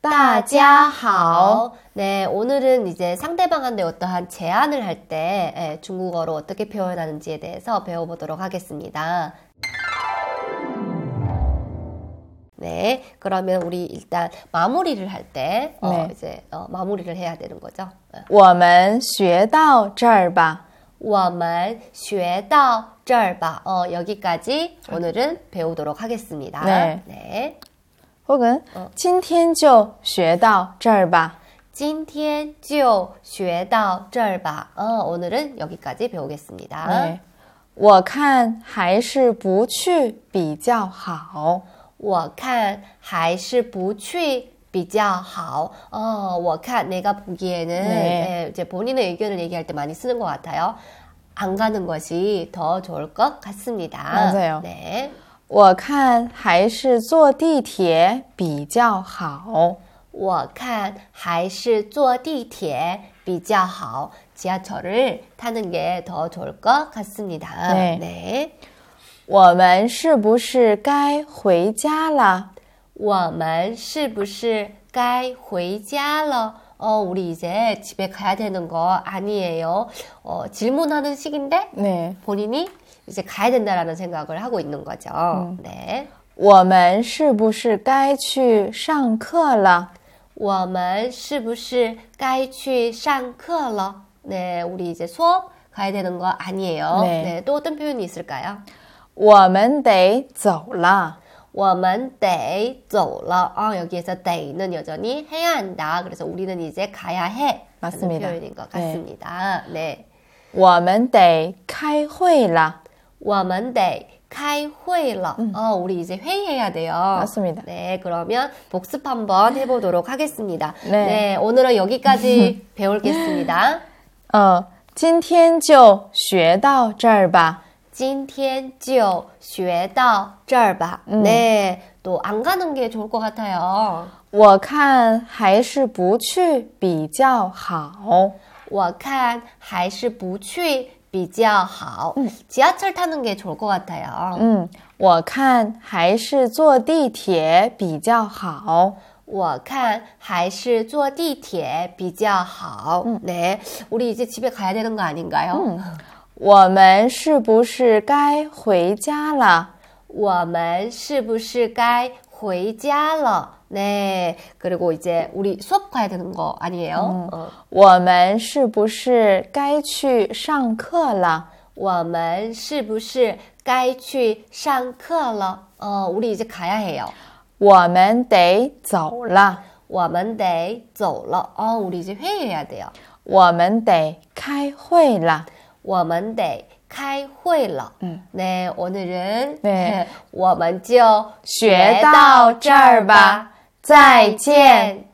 大家好. 네, 오늘은 이제 상대방한테 어떠한 제안을 할 때 예, 중국어로 어떻게 표현하는지에 대해서 배워보도록 하겠습니다. 네, 그러면 우리 일단 마무리를 할 때 어, 네. 이제 어, 마무리를 해야 되는 거죠. 어. 我们学到这儿吧.我们学到这儿吧. 어, 여기까지 오늘은 배우도록 하겠습니다. 네. 네. 혹은 어. 今天就学到这儿吧.今天就学到这儿吧. 어, 오늘은 여기까지 배우겠습니다. 네. 我看还是不去比较好.我看还是不去比较好. 어, 我看 내가 보기에는 네. 예, 이제 본인의 의견을 얘기할 때 많이 쓰는 것 같아요. 안 가는 것이 더 좋을 것 같습니다. 맞아요. 네. 我看还是坐地铁比较好.我看还是坐地铁比较好. 지하철을 타는 게 더 좋을 것 같습니다. 네. 네. 我们是不是该回家了?我们是不是 该回家了? 어, 우리 이제 집에 가야 되는 거 아니에요. 어, 질문하는 식인데 네. 본인이 이제 가야 된다라는 생각을 하고 있는 거죠. 네. 我们是不是该去上课了?我们是不是该去上课了? 네, 우리 이제 수업 가야 되는 거 아니에요. 네. 네, 또 어떤 표현이 있을까요? 我们得走了. 我们得走了. 어, 여기에서得는 여전히 해야 한다. 그래서 우리는 이제 가야 해. 맞습니다. 라는 표현인 것 네. 같습니다. 네. 我们得开会了.我们得开会了. 어, 우리 이제 회의해야 돼요. 맞습니다. 네, 그러면 복습 한번 해보도록 하겠습니다. 네. 오늘은 여기까지 배울겠습니다. 嗯，今天就学到这儿吧。 今天就学到这儿吧. 네, 또 안 가는 게 좋을 것 같아요. 我看还是不去比较好。我看还是不去比较好. 지하철 타는 게 좋을 것 같아요. 嗯，我看还是坐地铁比较好。我看还是坐地铁比较好. 네, 우리 이제 집에 가야 되는 거 아닌가요? 我们是不是该回家了？我们是不是该回家了? 네, 그리고 이제 우리 수업 가야 되는 거 아니에요? 어. 我们是不是该去上课了？我们是不是该去上课了? 어, 우리 이제 가야 해요. 我们得走了。我们得走了. 어, 우리 이제 회의해야 돼요. 我们得开会了。 我们得开会了。嗯。那我的人对。我们就学到这儿吧。再见。